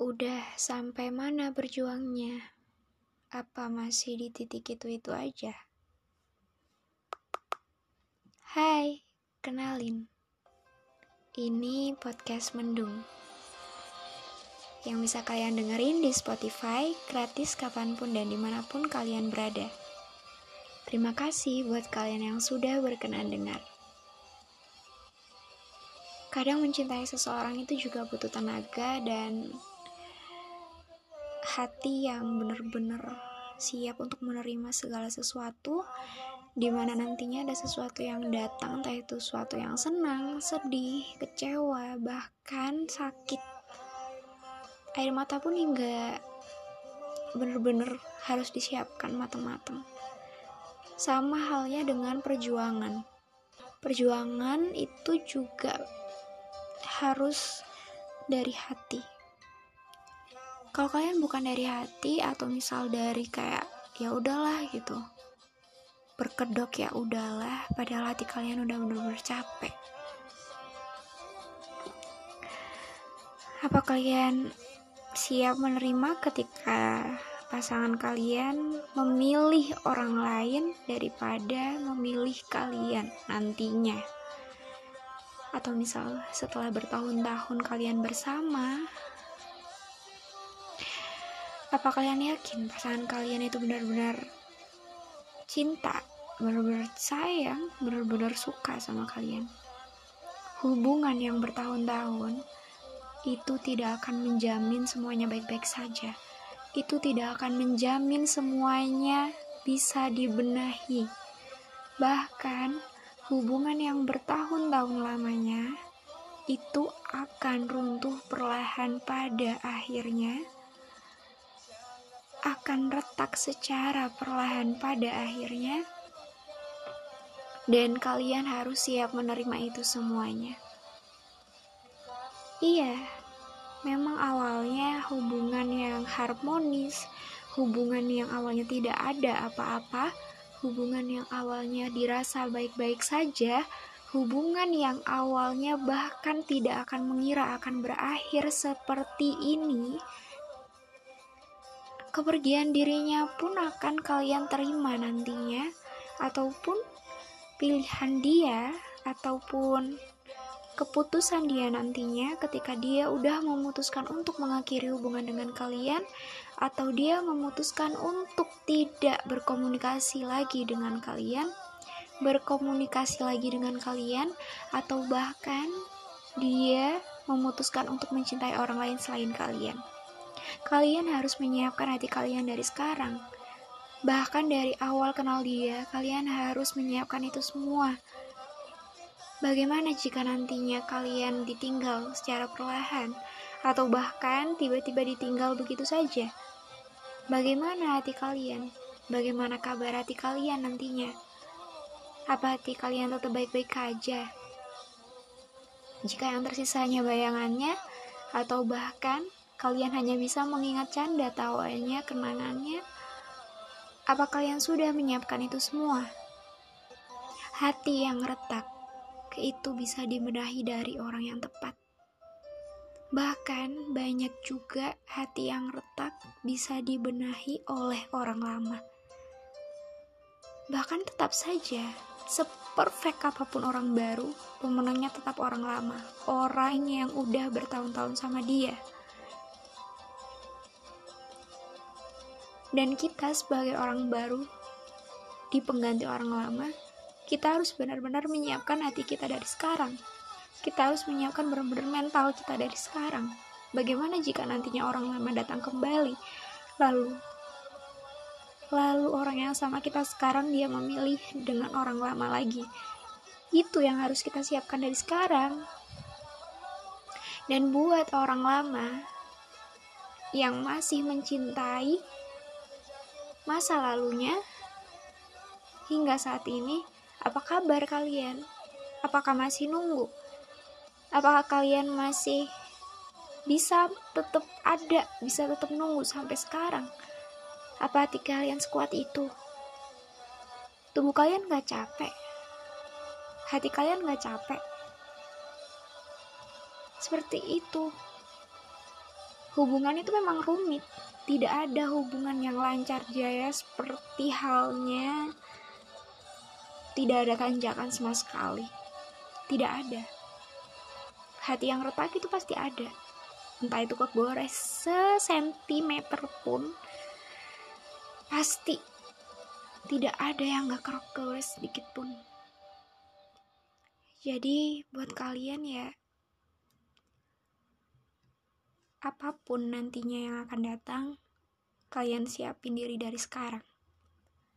Udah sampai mana berjuangnya? Apa masih di titik itu-itu aja? Hai, kenalin. Ini podcast Mendung. Yang bisa kalian dengerin di Spotify, gratis kapan pun dan di mana pun kalian berada. Terima kasih buat kalian yang sudah berkenan dengar. Kadang mencintai seseorang itu juga butuh tenaga dan hati yang benar-benar siap untuk menerima segala sesuatu di mana nantinya ada sesuatu yang datang entah itu sesuatu yang senang, sedih, kecewa, bahkan sakit. Air mata pun hingga benar-benar harus disiapkan matang-matang. Sama halnya dengan perjuangan. Perjuangan itu juga harus dari hati kalau kalian bukan dari hati atau misal dari kayak ya udahlah gitu. Berkedok ya udahlah padahal hati kalian udah bener-bener capek. Apa kalian siap menerima ketika pasangan kalian memilih orang lain daripada memilih kalian nantinya? Atau misal setelah bertahun-tahun kalian bersama apa kalian yakin pasangan kalian itu benar-benar cinta, benar-benar sayang, benar-benar suka sama kalian? Hubungan yang bertahun-tahun itu tidak akan menjamin semuanya baik-baik saja. Itu tidak akan menjamin semuanya bisa dibenahi. Bahkan hubungan yang bertahun-tahun lamanya itu akan runtuh perlahan pada akhirnya akan retak secara perlahan pada akhirnya, dan kalian harus siap menerima itu semuanya. Iya, memang awalnya hubungan yang harmonis, hubungan yang awalnya tidak ada apa-apa, hubungan yang awalnya dirasa baik-baik saja, hubungan yang awalnya bahkan tidak akan mengira akan berakhir seperti ini kepergian dirinya pun akan kalian terima nantinya ataupun pilihan dia ataupun keputusan dia nantinya ketika dia udah memutuskan untuk mengakhiri hubungan dengan kalian atau dia memutuskan untuk tidak berkomunikasi lagi dengan kalian berkomunikasi lagi dengan kalian atau bahkan dia memutuskan untuk mencintai orang lain selain kalian. Kalian harus menyiapkan hati kalian dari sekarang. Bahkan dari awal kenal dia, kalian harus menyiapkan itu semua. Bagaimana jika nantinya kalian ditinggal secara perlahan, atau bahkan tiba-tiba ditinggal begitu saja? Bagaimana hati kalian? Bagaimana kabar hati kalian nantinya? Apa hati kalian tetap baik-baik saja? Jika yang tersisanya bayangannya, atau bahkan Kalian hanya bisa mengingat canda tawanya, kenangannya. Apa kalian sudah menyiapkan itu semua? Hati yang retak, itu bisa dibenahi dari orang yang tepat. Bahkan banyak juga hati yang retak bisa dibenahi oleh orang lama. Bahkan tetap saja, seperfect apa pun orang baru, pemenangnya tetap orang lama. Orang yang udah bertahun-tahun sama dia. Dan kita sebagai orang baru di pengganti orang lama, kita harus benar-benar menyiapkan hati kita dari sekarang. Kita harus menyiapkan benar-benar mental kita dari sekarang. Bagaimana jika nantinya orang lama datang kembali, lalu lalu orang yang sama kita sekarang dia memilih dengan orang lama lagi. Itu yang harus kita siapkan dari sekarang. Dan buat orang lama yang masih mencintai masa lalunya hingga saat ini, apa kabar kalian? Apakah masih nunggu? Apakah kalian masih bisa tetap ada, bisa tetap nunggu sampai sekarang? Apa hati kalian sekuat itu? Tubuh kalian gak capek? Hati kalian gak capek? Seperti itu. hubungan itu memang rumit tidak ada hubungan yang lancar jaya seperti halnya tidak ada tanjakan sama sekali. Tidak ada. Hati yang retak itu pasti ada. Entah itu kegores sesentimeter pun pasti tidak ada yang gak kegores sedikit pun. Jadi buat kalian ya apa pun nantinya yang akan datang, kalian siapin diri dari sekarang.